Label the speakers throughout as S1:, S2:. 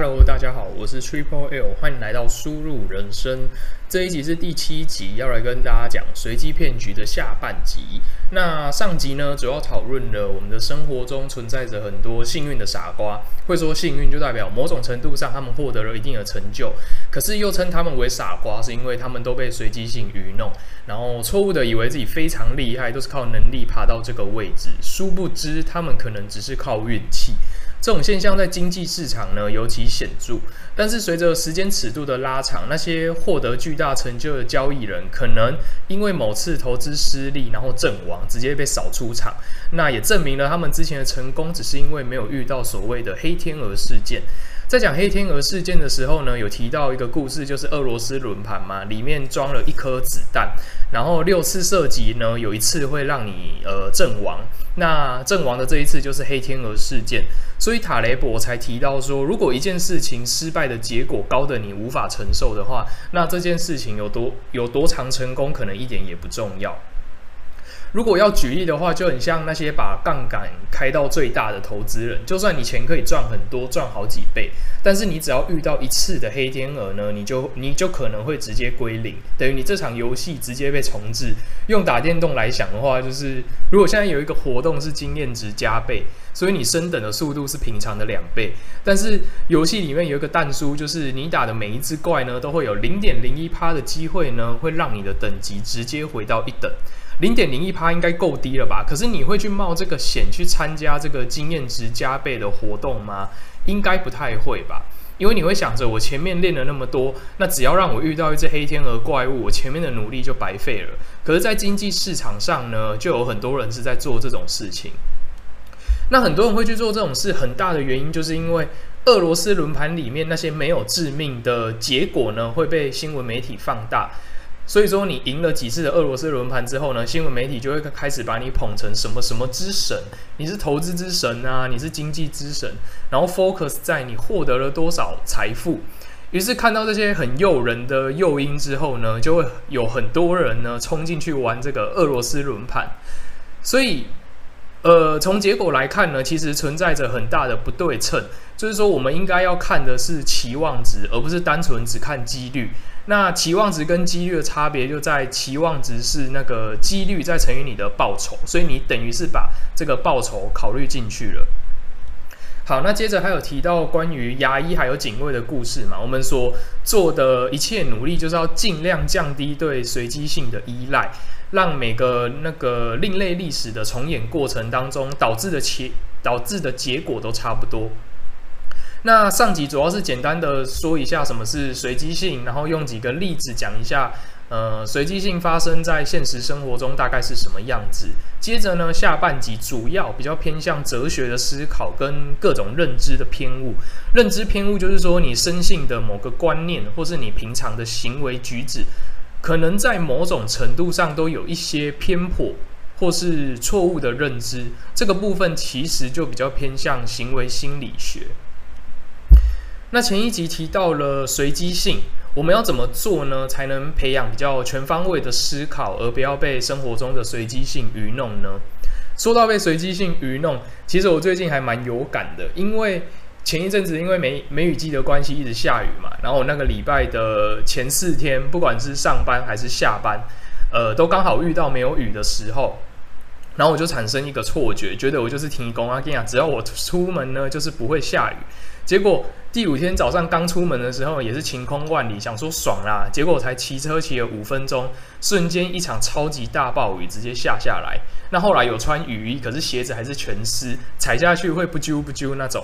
S1: Hello，大家好，我是 Triple L，欢迎来到输入人生。这一集是第七集，要来跟大家讲随机骗局的下半集。那上集呢，主要讨论了我们的生活中存在着很多幸运的傻瓜。会说幸运，就代表某种程度上他们获得了一定的成就。可是又称他们为傻瓜，是因为他们都被随机性愚弄，然后错误的以为自己非常厉害，都是靠能力爬到这个位置。殊不知，他们可能只是靠运气。这种现象在经济市场呢尤其显著，但是随着时间尺度的拉长，那些获得巨大成就的交易人，可能因为某次投资失利，然后阵亡，直接被扫出场。那也证明了他们之前的成功，只是因为没有遇到所谓的黑天鹅事件。在讲黑天鹅事件的时候呢，有提到一个故事，就是俄罗斯轮盘嘛，里面装了一颗子弹，然后六次射击呢，有一次会让你呃阵亡。那阵亡的这一次就是黑天鹅事件，所以塔雷伯才提到说，如果一件事情失败的结果高得你无法承受的话，那这件事情有多有多长成功，可能一点也不重要。如果要举例的话，就很像那些把杠杆开到最大的投资人，就算你钱可以赚很多，赚好几倍，但是你只要遇到一次的黑天鹅呢，你就你就可能会直接归零，等于你这场游戏直接被重置。用打电动来想的话，就是如果现在有一个活动是经验值加倍，所以你升等的速度是平常的两倍，但是游戏里面有一个但书，就是你打的每一只怪呢，都会有零点零一趴的机会呢，会让你的等级直接回到一等。零点零一趴应该够低了吧？可是你会去冒这个险去参加这个经验值加倍的活动吗？应该不太会吧？因为你会想着，我前面练了那么多，那只要让我遇到一只黑天鹅怪物，我前面的努力就白费了。可是，在经济市场上呢，就有很多人是在做这种事情。那很多人会去做这种事，很大的原因就是因为俄罗斯轮盘里面那些没有致命的结果呢，会被新闻媒体放大。所以说，你赢了几次的俄罗斯轮盘之后呢，新闻媒体就会开始把你捧成什么什么之神，你是投资之神啊，你是经济之神，然后 focus 在你获得了多少财富。于是看到这些很诱人的诱因之后呢，就会有很多人呢冲进去玩这个俄罗斯轮盘。所以，呃，从结果来看呢，其实存在着很大的不对称，就是说我们应该要看的是期望值，而不是单纯只看几率。那期望值跟几率的差别就在期望值是那个几率再乘以你的报酬，所以你等于是把这个报酬考虑进去了。好，那接着还有提到关于牙医还有警卫的故事嘛？我们所做的一切努力就是要尽量降低对随机性的依赖，让每个那个另类历史的重演过程当中导致的结导致的结果都差不多。那上集主要是简单的说一下什么是随机性，然后用几个例子讲一下，呃，随机性发生在现实生活中大概是什么样子。接着呢，下半集主要比较偏向哲学的思考跟各种认知的偏误。认知偏误就是说，你深信的某个观念，或是你平常的行为举止，可能在某种程度上都有一些偏颇或是错误的认知。这个部分其实就比较偏向行为心理学。那前一集提到了随机性，我们要怎么做呢？才能培养比较全方位的思考，而不要被生活中的随机性愚弄呢？说到被随机性愚弄，其实我最近还蛮有感的，因为前一阵子因为梅梅雨季的关系一直下雨嘛，然后那个礼拜的前四天，不管是上班还是下班，呃，都刚好遇到没有雨的时候，然后我就产生一个错觉，觉得我就是天公啊，跟你讲，只要我出门呢，就是不会下雨。结果第五天早上刚出门的时候，也是晴空万里，想说爽啦。结果我才骑车骑了五分钟，瞬间一场超级大暴雨直接下下来。那后来有穿雨衣，可是鞋子还是全湿，踩下去会不揪不揪那种。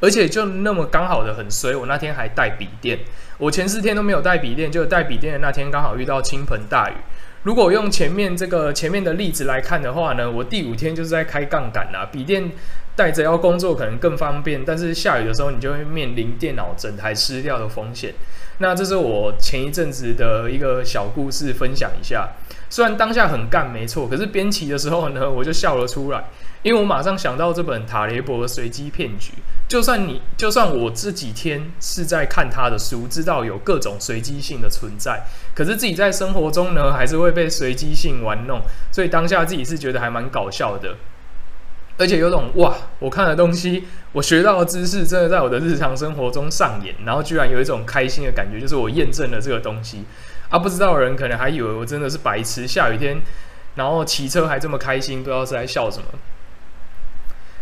S1: 而且就那么刚好的很衰，我那天还带笔电，我前四天都没有带笔电，就带笔电的那天刚好遇到倾盆大雨。如果用前面这个前面的例子来看的话呢，我第五天就是在开杠杆啦，笔电。带着要工作可能更方便，但是下雨的时候你就会面临电脑整台湿掉的风险。那这是我前一阵子的一个小故事，分享一下。虽然当下很干没错，可是编辑的时候呢，我就笑了出来，因为我马上想到这本塔雷伯的随机骗局。就算你，就算我这几天是在看他的书，知道有各种随机性的存在，可是自己在生活中呢，还是会被随机性玩弄。所以当下自己是觉得还蛮搞笑的。而且有种哇，我看的东西，我学到的知识，真的在我的日常生活中上演，然后居然有一种开心的感觉，就是我验证了这个东西啊！不知道的人可能还以为我真的是白痴，下雨天然后骑车还这么开心，不知道是在笑什么。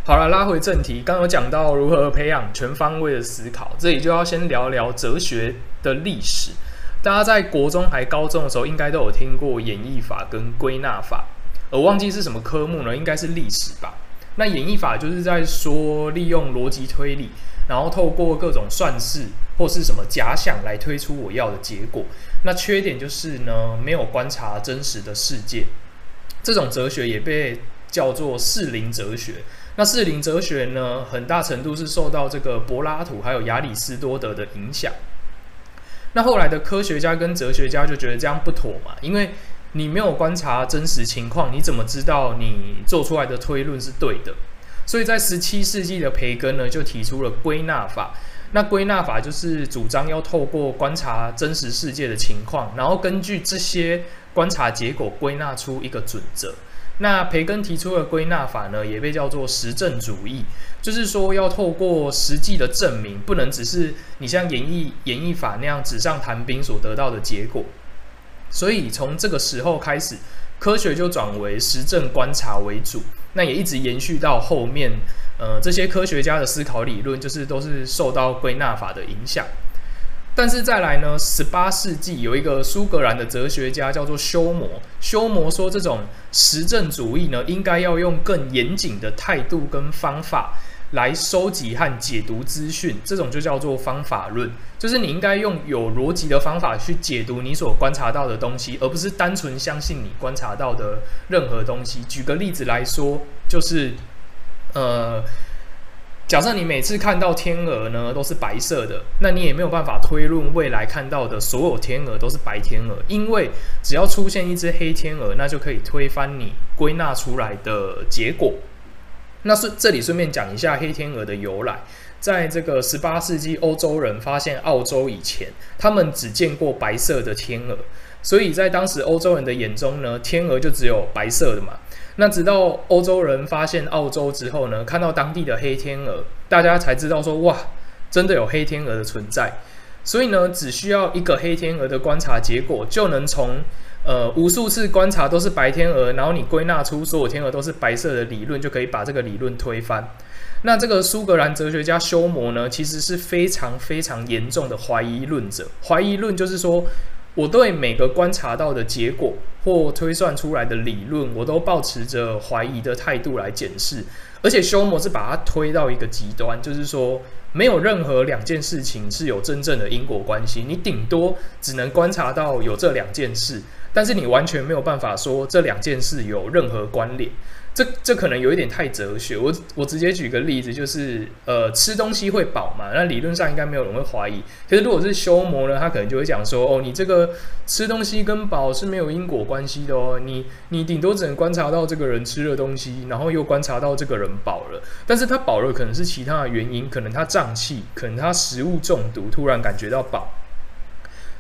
S1: 好了，拉回正题，刚有讲到如何培养全方位的思考，这里就要先聊聊哲学的历史。大家在国中还高中的时候，应该都有听过演绎法跟归纳法，而忘记是什么科目呢？应该是历史吧。那演绎法就是在说利用逻辑推理，然后透过各种算式或是什么假想来推出我要的结果。那缺点就是呢，没有观察真实的世界。这种哲学也被叫做适龄哲学。那适龄哲学呢，很大程度是受到这个柏拉图还有亚里士多德的影响。那后来的科学家跟哲学家就觉得这样不妥嘛，因为你没有观察真实情况，你怎么知道你做出来的推论是对的？所以在十七世纪的培根呢，就提出了归纳法。那归纳法就是主张要透过观察真实世界的情况，然后根据这些观察结果归纳出一个准则。那培根提出的归纳法呢，也被叫做实证主义，就是说要透过实际的证明，不能只是你像演绎演绎法那样纸上谈兵所得到的结果。所以从这个时候开始，科学就转为实证观察为主，那也一直延续到后面。呃，这些科学家的思考理论就是都是受到归纳法的影响。但是再来呢，十八世纪有一个苏格兰的哲学家叫做休谟，修魔说这种实证主义呢，应该要用更严谨的态度跟方法。来收集和解读资讯，这种就叫做方法论，就是你应该用有逻辑的方法去解读你所观察到的东西，而不是单纯相信你观察到的任何东西。举个例子来说，就是呃，假设你每次看到天鹅呢都是白色的，那你也没有办法推论未来看到的所有天鹅都是白天鹅，因为只要出现一只黑天鹅，那就可以推翻你归纳出来的结果。那是这里顺便讲一下黑天鹅的由来。在这个十八世纪，欧洲人发现澳洲以前，他们只见过白色的天鹅，所以在当时欧洲人的眼中呢，天鹅就只有白色的嘛。那直到欧洲人发现澳洲之后呢，看到当地的黑天鹅，大家才知道说，哇，真的有黑天鹅的存在。所以呢，只需要一个黑天鹅的观察结果，就能从。呃，无数次观察都是白天鹅，然后你归纳出所有天鹅都是白色的理论，就可以把这个理论推翻。那这个苏格兰哲学家休谟呢，其实是非常非常严重的怀疑论者。怀疑论就是说，我对每个观察到的结果或推算出来的理论，我都抱持着怀疑的态度来检视。而且休谟是把它推到一个极端，就是说，没有任何两件事情是有真正的因果关系，你顶多只能观察到有这两件事。但是你完全没有办法说这两件事有任何关联，这这可能有一点太哲学。我我直接举个例子，就是呃吃东西会饱嘛，那理论上应该没有人会怀疑。可是如果是修魔呢，他可能就会讲说，哦，你这个吃东西跟饱是没有因果关系的哦，你你顶多只能观察到这个人吃了东西，然后又观察到这个人饱了，但是他饱了可能是其他的原因，可能他胀气，可能他食物中毒，突然感觉到饱。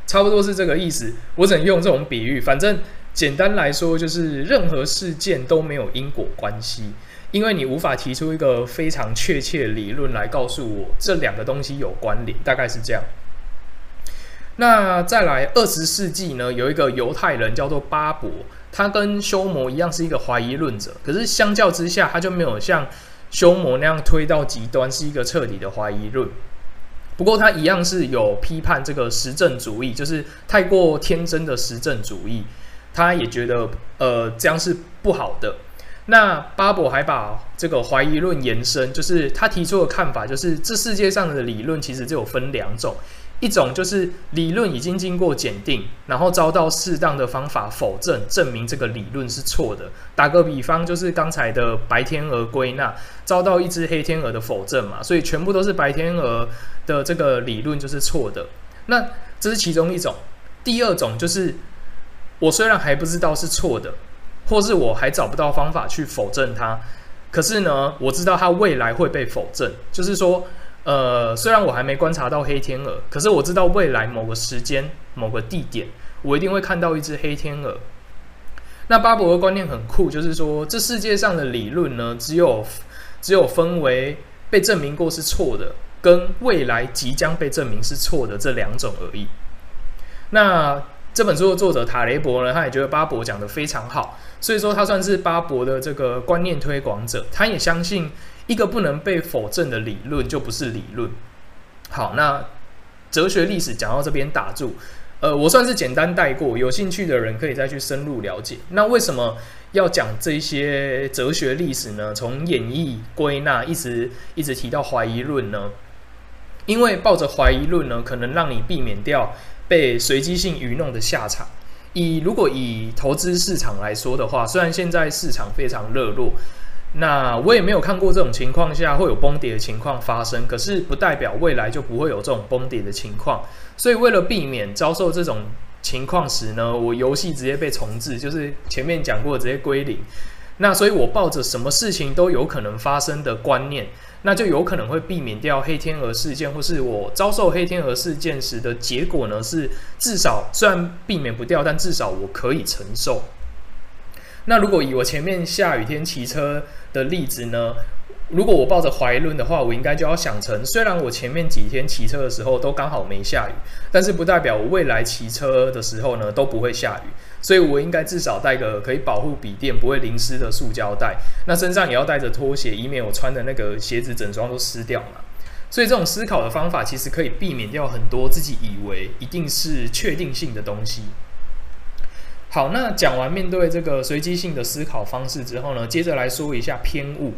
S1: 差不多是这个意思，我只能用这种比喻。反正简单来说，就是任何事件都没有因果关系，因为你无法提出一个非常确切理论来告诉我这两个东西有关联，大概是这样。那再来，二十世纪呢，有一个犹太人叫做巴伯，他跟休谟一样是一个怀疑论者，可是相较之下，他就没有像休谟那样推到极端，是一个彻底的怀疑论。不过他一样是有批判这个实证主义，就是太过天真的实证主义，他也觉得呃这样是不好的。那巴博还把这个怀疑论延伸，就是他提出的看法，就是这世界上的理论其实就有分两种。一种就是理论已经经过检定，然后遭到适当的方法否证，证明这个理论是错的。打个比方，就是刚才的白天鹅归纳遭到一只黑天鹅的否证嘛，所以全部都是白天鹅的这个理论就是错的。那这是其中一种。第二种就是我虽然还不知道是错的，或是我还找不到方法去否证它，可是呢，我知道它未来会被否证，就是说。呃，虽然我还没观察到黑天鹅，可是我知道未来某个时间、某个地点，我一定会看到一只黑天鹅。那巴伯的观念很酷，就是说这世界上的理论呢，只有只有分为被证明过是错的，跟未来即将被证明是错的这两种而已。那这本书的作者塔雷伯呢，他也觉得巴伯讲得非常好，所以说他算是巴伯的这个观念推广者。他也相信一个不能被否证的理论就不是理论。好，那哲学历史讲到这边打住。呃，我算是简单带过，有兴趣的人可以再去深入了解。那为什么要讲这些哲学历史呢？从演绎、归纳，一直一直提到怀疑论呢？因为抱着怀疑论呢，可能让你避免掉被随机性愚弄的下场。以如果以投资市场来说的话，虽然现在市场非常热络。那我也没有看过这种情况下会有崩跌的情况发生，可是不代表未来就不会有这种崩跌的情况。所以为了避免遭受这种情况时呢，我游戏直接被重置，就是前面讲过直接归零。那所以我抱着什么事情都有可能发生的观念，那就有可能会避免掉黑天鹅事件，或是我遭受黑天鹅事件时的结果呢，是至少虽然避免不掉，但至少我可以承受。那如果以我前面下雨天骑车的例子呢，如果我抱着怀疑论的话，我应该就要想成，虽然我前面几天骑车的时候都刚好没下雨，但是不代表我未来骑车的时候呢都不会下雨，所以我应该至少带个可以保护笔电不会淋湿的塑胶袋，那身上也要带着拖鞋，以免我穿的那个鞋子整双都湿掉嘛。所以这种思考的方法其实可以避免掉很多自己以为一定是确定性的东西。好，那讲完面对这个随机性的思考方式之后呢，接着来说一下偏误。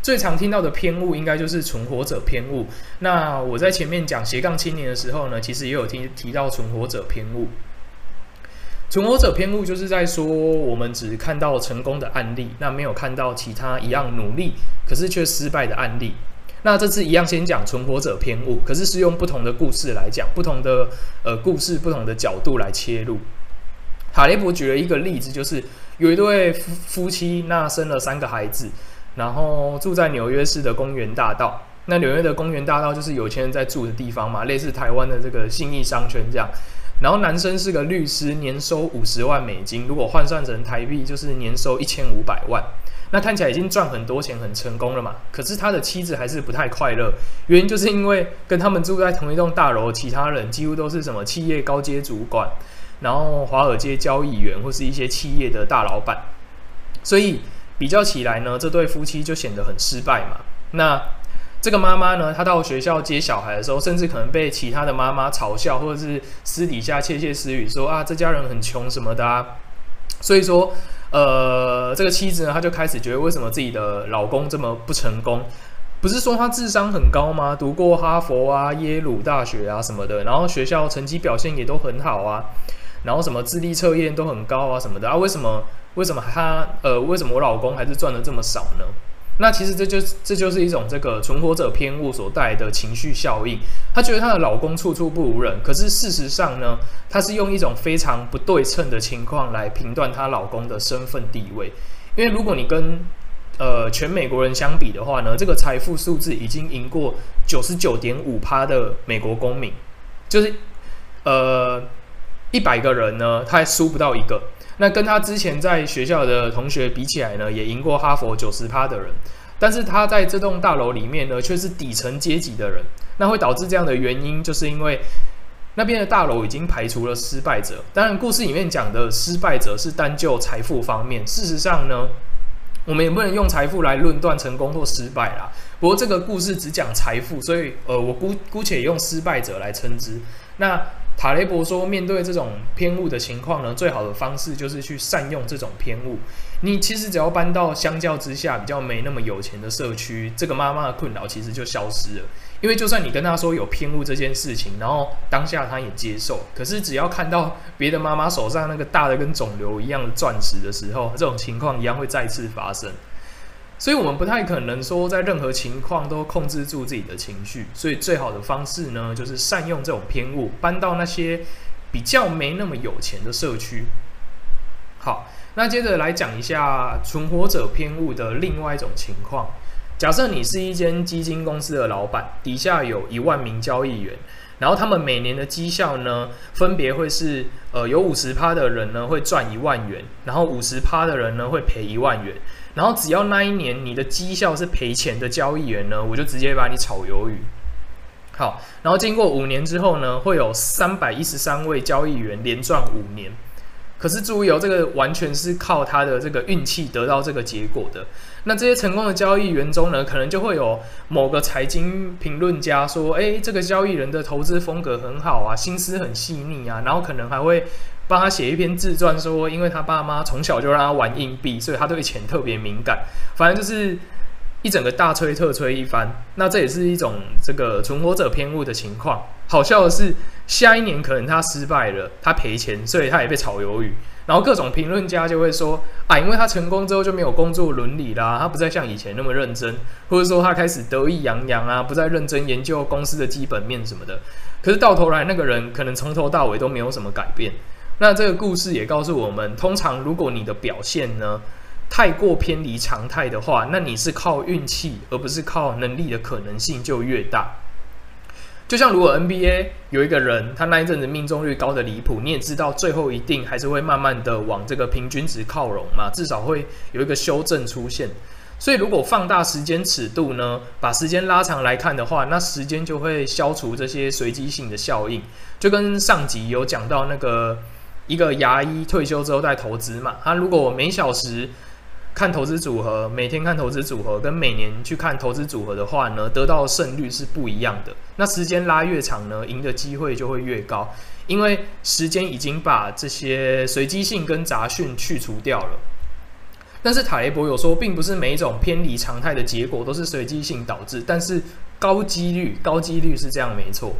S1: 最常听到的偏误应该就是存活者偏误。那我在前面讲斜杠青年的时候呢，其实也有提提到存活者偏误。存活者偏误就是在说，我们只看到成功的案例，那没有看到其他一样努力可是却失败的案例。那这次一样先讲存活者偏误，可是是用不同的故事来讲，不同的呃故事，不同的角度来切入。塔雷伯举了一个例子，就是有一对夫夫妻，那生了三个孩子，然后住在纽约市的公园大道。那纽约的公园大道就是有钱人在住的地方嘛，类似台湾的这个信义商圈这样。然后男生是个律师，年收五十万美金，如果换算成台币就是年收一千五百万。那看起来已经赚很多钱，很成功了嘛。可是他的妻子还是不太快乐，原因就是因为跟他们住在同一栋大楼，其他人几乎都是什么企业高阶主管。然后华尔街交易员或是一些企业的大老板，所以比较起来呢，这对夫妻就显得很失败嘛。那这个妈妈呢，她到学校接小孩的时候，甚至可能被其他的妈妈嘲笑，或者是私底下窃窃私语说啊，这家人很穷什么的啊。所以说，呃，这个妻子呢，她就开始觉得为什么自己的老公这么不成功？不是说他智商很高吗？读过哈佛啊、耶鲁大学啊什么的，然后学校成绩表现也都很好啊。然后什么智力测验都很高啊什么的啊？为什么为什么他呃为什么我老公还是赚的这么少呢？那其实这就这就是一种这个存活者偏误所带来的情绪效应。她觉得她的老公处处不如人，可是事实上呢，她是用一种非常不对称的情况来评断她老公的身份地位。因为如果你跟呃全美国人相比的话呢，这个财富数字已经赢过九十九点五趴的美国公民，就是呃。一百个人呢，他还输不到一个。那跟他之前在学校的同学比起来呢，也赢过哈佛九十趴的人。但是他在这栋大楼里面呢，却是底层阶级的人。那会导致这样的原因，就是因为那边的大楼已经排除了失败者。当然，故事里面讲的失败者是单就财富方面。事实上呢，我们也不能用财富来论断成功或失败啦。不过这个故事只讲财富，所以呃，我姑姑且用失败者来称之。那。塔雷伯说，面对这种偏误的情况呢，最好的方式就是去善用这种偏误。你其实只要搬到相较之下比较没那么有钱的社区，这个妈妈的困扰其实就消失了。因为就算你跟她说有偏误这件事情，然后当下她也接受，可是只要看到别的妈妈手上那个大的跟肿瘤一样的钻石的时候，这种情况一样会再次发生。所以，我们不太可能说在任何情况都控制住自己的情绪。所以，最好的方式呢，就是善用这种偏误，搬到那些比较没那么有钱的社区。好，那接着来讲一下存活者偏误的另外一种情况。假设你是一间基金公司的老板，底下有一万名交易员，然后他们每年的绩效呢，分别会是呃，有五十趴的人呢会赚一万元，然后五十趴的人呢会赔一万元。然后只要那一年你的绩效是赔钱的交易员呢，我就直接把你炒鱿鱼。好，然后经过五年之后呢，会有三百一十三位交易员连赚五年。可是注意哦，这个完全是靠他的这个运气得到这个结果的。那这些成功的交易员中呢，可能就会有某个财经评论家说：“诶，这个交易人的投资风格很好啊，心思很细腻啊。”然后可能还会帮他写一篇自传，说因为他爸妈从小就让他玩硬币，所以他对钱特别敏感。反正就是一整个大吹特吹一番。那这也是一种这个存活者偏误的情况。好笑的是，下一年可能他失败了，他赔钱，所以他也被炒鱿鱼。然后各种评论家就会说啊，因为他成功之后就没有工作伦理啦，他不再像以前那么认真，或者说他开始得意洋洋啊，不再认真研究公司的基本面什么的。可是到头来那个人可能从头到尾都没有什么改变。那这个故事也告诉我们，通常如果你的表现呢太过偏离常态的话，那你是靠运气而不是靠能力的可能性就越大。就像如果 NBA 有一个人，他那一阵子命中率高的离谱，你也知道最后一定还是会慢慢的往这个平均值靠拢嘛，至少会有一个修正出现。所以如果放大时间尺度呢，把时间拉长来看的话，那时间就会消除这些随机性的效应。就跟上集有讲到那个一个牙医退休之后在投资嘛，他如果每小时看投资组合，每天看投资组合，跟每年去看投资组合的话呢，得到胜率是不一样的。那时间拉越长呢，赢的机会就会越高，因为时间已经把这些随机性跟杂讯去除掉了。但是塔雷伯有说，并不是每一种偏离常态的结果都是随机性导致，但是高几率，高几率是这样，没错。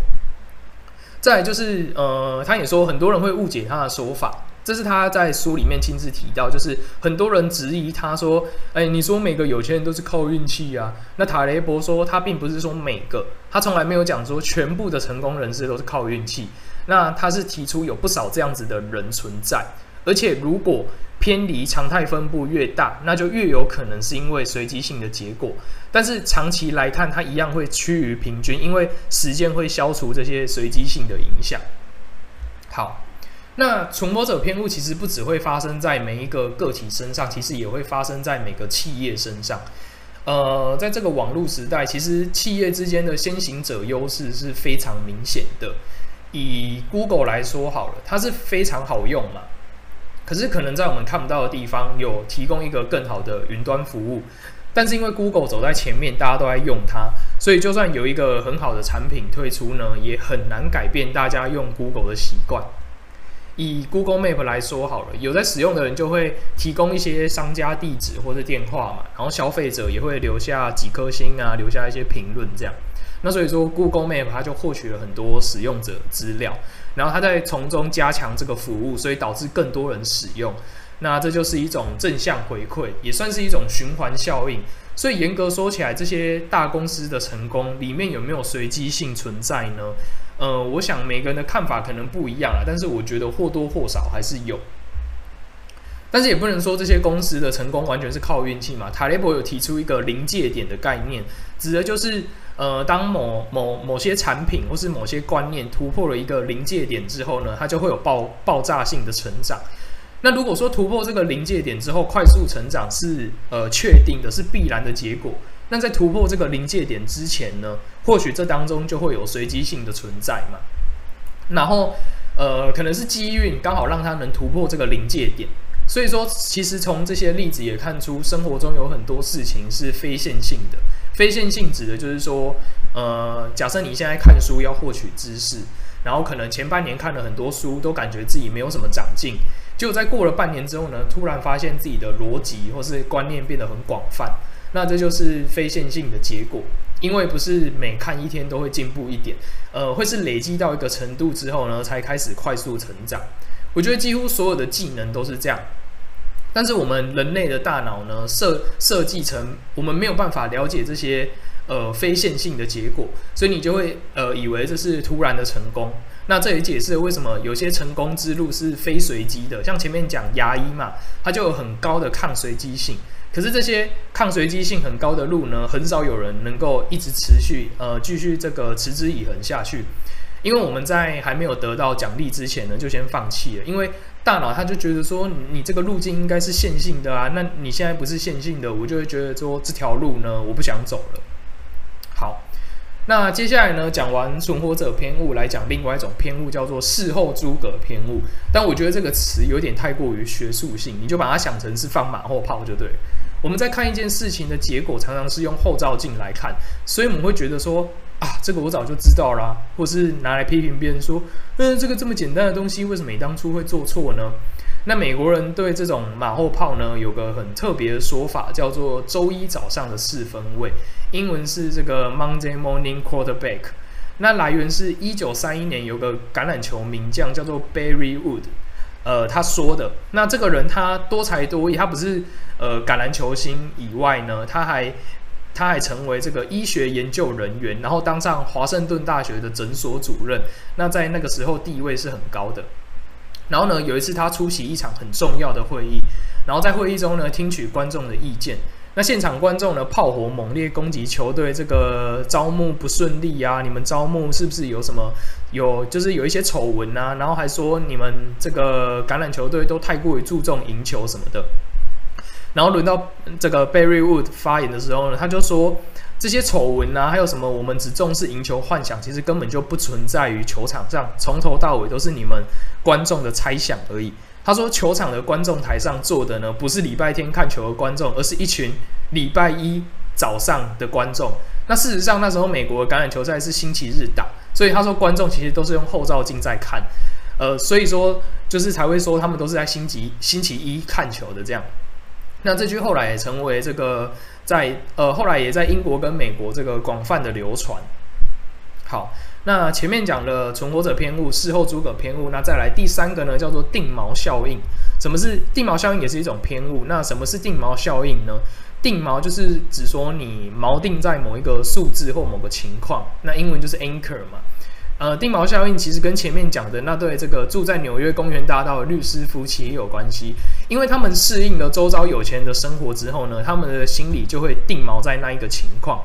S1: 再就是，呃，他也说很多人会误解他的说法。这是他在书里面亲自提到，就是很多人质疑他说：“哎，你说每个有钱人都是靠运气啊？”那塔雷伯说，他并不是说每个，他从来没有讲说全部的成功人士都是靠运气。那他是提出有不少这样子的人存在，而且如果偏离常态分布越大，那就越有可能是因为随机性的结果。但是长期来看，它一样会趋于平均，因为时间会消除这些随机性的影响。好。那存活者偏误其实不只会发生在每一个个体身上，其实也会发生在每个企业身上。呃，在这个网络时代，其实企业之间的先行者优势是非常明显的。以 Google 来说好了，它是非常好用嘛，可是可能在我们看不到的地方有提供一个更好的云端服务。但是因为 Google 走在前面，大家都在用它，所以就算有一个很好的产品推出呢，也很难改变大家用 Google 的习惯。以 Google Map 来说好了，有在使用的人就会提供一些商家地址或者电话嘛，然后消费者也会留下几颗星啊，留下一些评论这样。那所以说 Google Map 它就获取了很多使用者资料，然后它在从中加强这个服务，所以导致更多人使用。那这就是一种正向回馈，也算是一种循环效应。所以严格说起来，这些大公司的成功里面有没有随机性存在呢？呃，我想每个人的看法可能不一样啊，但是我觉得或多或少还是有。但是也不能说这些公司的成功完全是靠运气嘛。塔雷伯有提出一个临界点的概念，指的就是呃，当某某某些产品或是某些观念突破了一个临界点之后呢，它就会有爆爆炸性的成长。那如果说突破这个临界点之后，快速成长是呃确定的，是必然的结果。那在突破这个临界点之前呢，或许这当中就会有随机性的存在嘛。然后，呃，可能是机运刚好让他能突破这个临界点。所以说，其实从这些例子也看出，生活中有很多事情是非线性的。非线性指的就是说，呃，假设你现在看书要获取知识，然后可能前半年看了很多书，都感觉自己没有什么长进，结果在过了半年之后呢，突然发现自己的逻辑或是观念变得很广泛。那这就是非线性的结果，因为不是每看一天都会进步一点，呃，会是累积到一个程度之后呢，才开始快速成长。我觉得几乎所有的技能都是这样，但是我们人类的大脑呢，设设计成我们没有办法了解这些呃非线性的结果，所以你就会呃以为这是突然的成功。那这也解释为什么有些成功之路是非随机的，像前面讲牙医嘛，它就有很高的抗随机性。可是这些抗随机性很高的路呢，很少有人能够一直持续，呃，继续这个持之以恒下去。因为我们在还没有得到奖励之前呢，就先放弃了。因为大脑它就觉得说你这个路径应该是线性的啊，那你现在不是线性的，我就会觉得说这条路呢我不想走了。好，那接下来呢讲完存活者偏误，来讲另外一种偏误，叫做事后诸葛偏误。但我觉得这个词有点太过于学术性，你就把它想成是放马后炮就对。我们在看一件事情的结果，常常是用后照镜来看，所以我们会觉得说啊，这个我早就知道啦，或是拿来批评别人说，嗯，这个这么简单的东西，为什么你当初会做错呢？那美国人对这种马后炮呢，有个很特别的说法，叫做周一早上的四分卫，英文是这个 Monday Morning Quarterback。那来源是一九三一年有个橄榄球名将叫做 Barry Wood。呃，他说的那这个人他多才多艺，他不是呃橄榄球星以外呢，他还他还成为这个医学研究人员，然后当上华盛顿大学的诊所主任。那在那个时候地位是很高的。然后呢，有一次他出席一场很重要的会议，然后在会议中呢，听取观众的意见。那现场观众呢，炮火猛烈攻击球队，这个招募不顺利啊！你们招募是不是有什么有就是有一些丑闻啊？然后还说你们这个橄榄球队都太过于注重赢球什么的。然后轮到这个 Barry Wood 发言的时候呢，他就说这些丑闻啊，还有什么我们只重视赢球幻想，其实根本就不存在于球场上，从头到尾都是你们观众的猜想而已。他说：“球场的观众台上坐的呢，不是礼拜天看球的观众，而是一群礼拜一早上的观众。那事实上，那时候美国的橄榄球赛是星期日打，所以他说观众其实都是用后照镜在看。呃，所以说就是才会说他们都是在星期星期一看球的这样。那这句后来也成为这个在呃后来也在英国跟美国这个广泛的流传。好。”那前面讲了存活者偏误、事后诸葛偏误，那再来第三个呢，叫做定锚效应。什么是定锚效应？也是一种偏误。那什么是定锚效应呢？定锚就是指说你锚定在某一个数字或某个情况，那英文就是 anchor 嘛。呃，定锚效应其实跟前面讲的那对这个住在纽约公园大道的律师夫妻也有关系，因为他们适应了周遭有钱人的生活之后呢，他们的心理就会定锚在那一个情况。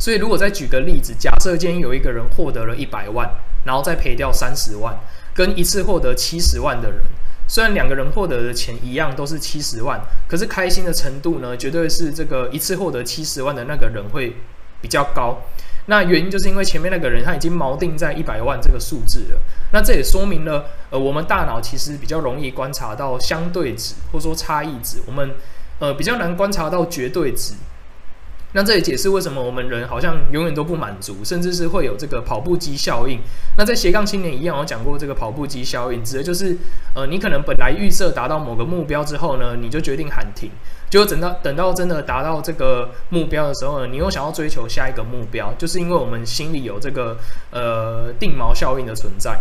S1: 所以，如果再举个例子，假设今天有一个人获得了一百万，然后再赔掉三十万，跟一次获得七十万的人，虽然两个人获得的钱一样，都是七十万，可是开心的程度呢，绝对是这个一次获得七十万的那个人会比较高。那原因就是因为前面那个人他已经锚定在一百万这个数字了。那这也说明了，呃，我们大脑其实比较容易观察到相对值，或者说差异值，我们呃比较难观察到绝对值。那这也解释为什么我们人好像永远都不满足，甚至是会有这个跑步机效应。那在斜杠青年一样，我讲过这个跑步机效应，指的就是，呃，你可能本来预设达到某个目标之后呢，你就决定喊停，结果等到等到真的达到这个目标的时候呢，你又想要追求下一个目标，就是因为我们心里有这个呃定锚效应的存在。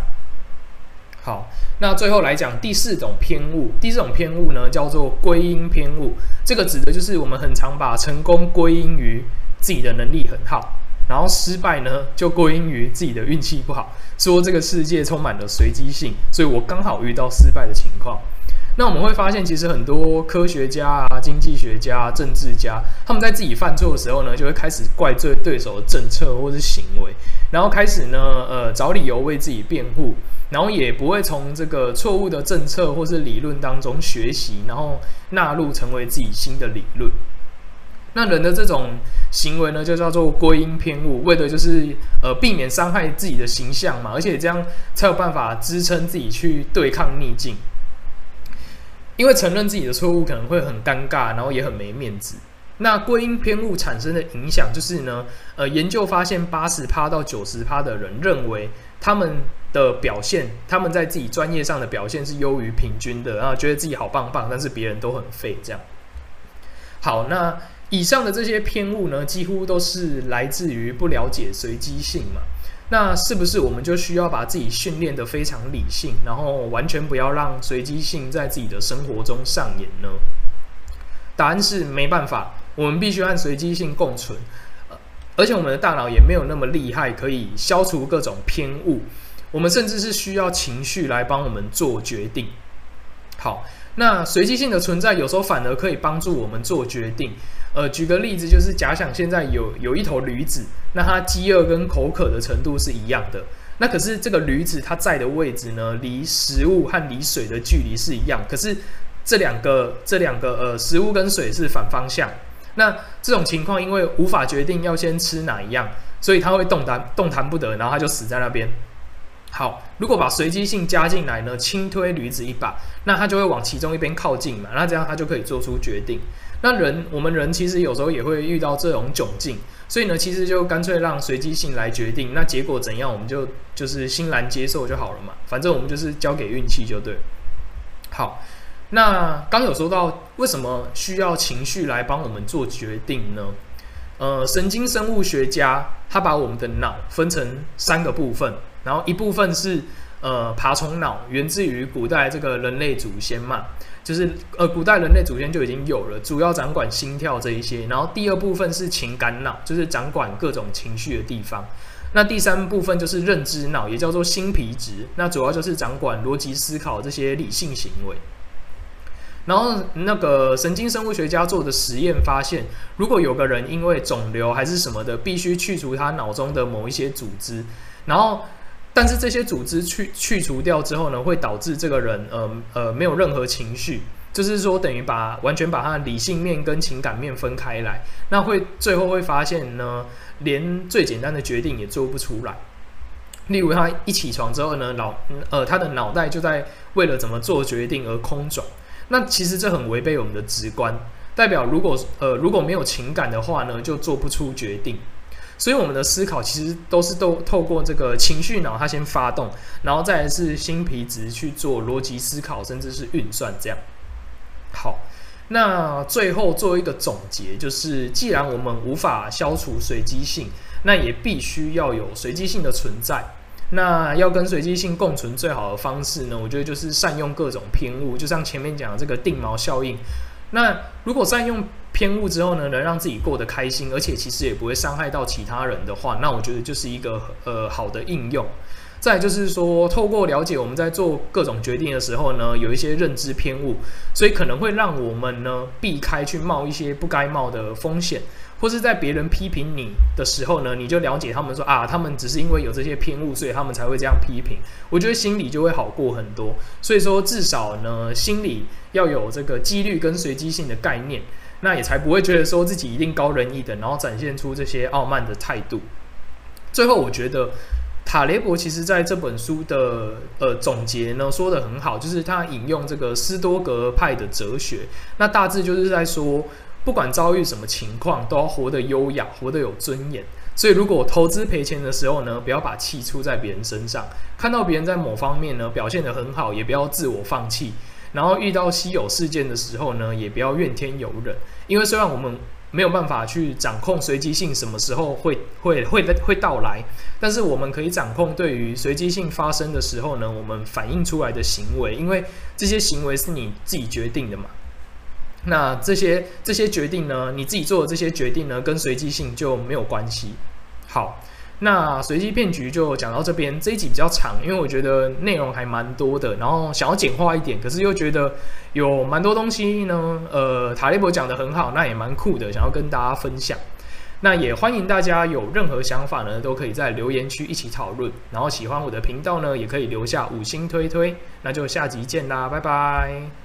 S1: 好，那最后来讲第四种偏误。第四种偏误呢，叫做归因偏误。这个指的就是我们很常把成功归因于自己的能力很好，然后失败呢就归因于自己的运气不好，说这个世界充满了随机性，所以我刚好遇到失败的情况。那我们会发现，其实很多科学家啊、经济学家、政治家，他们在自己犯错的时候呢，就会开始怪罪对手的政策或是行为，然后开始呢，呃，找理由为自己辩护。然后也不会从这个错误的政策或是理论当中学习，然后纳入成为自己新的理论。那人的这种行为呢，就叫做归因偏误，为的就是呃避免伤害自己的形象嘛，而且这样才有办法支撑自己去对抗逆境。因为承认自己的错误可能会很尴尬，然后也很没面子。那归因偏误产生的影响就是呢，呃，研究发现八十趴到九十趴的人认为他们的表现，他们在自己专业上的表现是优于平均的，然后觉得自己好棒棒，但是别人都很废。这样。好，那以上的这些偏误呢，几乎都是来自于不了解随机性嘛。那是不是我们就需要把自己训练得非常理性，然后完全不要让随机性在自己的生活中上演呢？答案是没办法。我们必须和随机性共存，而且我们的大脑也没有那么厉害，可以消除各种偏误。我们甚至是需要情绪来帮我们做决定。好，那随机性的存在有时候反而可以帮助我们做决定。呃，举个例子，就是假想现在有有一头驴子，那它饥饿跟口渴的程度是一样的。那可是这个驴子它在的位置呢，离食物和离水的距离是一样，可是这两个这两个呃食物跟水是反方向。那这种情况，因为无法决定要先吃哪一样，所以它会动弹动弹不得，然后它就死在那边。好，如果把随机性加进来呢，轻推驴子一把，那它就会往其中一边靠近嘛，那这样它就可以做出决定。那人，我们人其实有时候也会遇到这种窘境，所以呢，其实就干脆让随机性来决定，那结果怎样，我们就就是欣然接受就好了嘛，反正我们就是交给运气就对。好，那刚有说到为什么需要情绪来帮我们做决定呢？呃，神经生物学家他把我们的脑分成三个部分。然后一部分是呃爬虫脑，源自于古代这个人类祖先嘛，就是呃古代人类祖先就已经有了，主要掌管心跳这一些。然后第二部分是情感脑，就是掌管各种情绪的地方。那第三部分就是认知脑，也叫做新皮质，那主要就是掌管逻辑思考这些理性行为。然后那个神经生物学家做的实验发现，如果有个人因为肿瘤还是什么的，必须去除他脑中的某一些组织，然后但是这些组织去去除掉之后呢，会导致这个人呃呃没有任何情绪，就是说等于把完全把他的理性面跟情感面分开来，那会最后会发现呢，连最简单的决定也做不出来。例如他一起床之后呢，脑呃他的脑袋就在为了怎么做决定而空转，那其实这很违背我们的直观，代表如果呃如果没有情感的话呢，就做不出决定。所以我们的思考其实都是都透过这个情绪脑，它先发动，然后再是新皮质去做逻辑思考，甚至是运算这样。好，那最后做一个总结，就是既然我们无法消除随机性，那也必须要有随机性的存在。那要跟随机性共存最好的方式呢，我觉得就是善用各种偏误，就像前面讲的这个定锚效应。那如果善用偏误之后呢，能让自己过得开心，而且其实也不会伤害到其他人的话，那我觉得就是一个呃好的应用。再就是说，透过了解我们在做各种决定的时候呢，有一些认知偏误，所以可能会让我们呢避开去冒一些不该冒的风险，或是在别人批评你的时候呢，你就了解他们说啊，他们只是因为有这些偏误，所以他们才会这样批评。我觉得心里就会好过很多。所以说，至少呢，心里要有这个几率跟随机性的概念。那也才不会觉得说自己一定高人一等，然后展现出这些傲慢的态度。最后，我觉得塔雷伯其实在这本书的呃总结呢说得很好，就是他引用这个斯多格派的哲学，那大致就是在说，不管遭遇什么情况，都要活得优雅，活得有尊严。所以，如果投资赔钱的时候呢，不要把气出在别人身上；看到别人在某方面呢表现得很好，也不要自我放弃。然后遇到稀有事件的时候呢，也不要怨天尤人，因为虽然我们没有办法去掌控随机性什么时候会会会会到来，但是我们可以掌控对于随机性发生的时候呢，我们反映出来的行为，因为这些行为是你自己决定的嘛。那这些这些决定呢，你自己做的这些决定呢，跟随机性就没有关系。好。那随机骗局就讲到这边，这一集比较长，因为我觉得内容还蛮多的，然后想要简化一点，可是又觉得有蛮多东西呢。呃，塔利伯讲得很好，那也蛮酷的，想要跟大家分享。那也欢迎大家有任何想法呢，都可以在留言区一起讨论。然后喜欢我的频道呢，也可以留下五星推推。那就下集见啦，拜拜。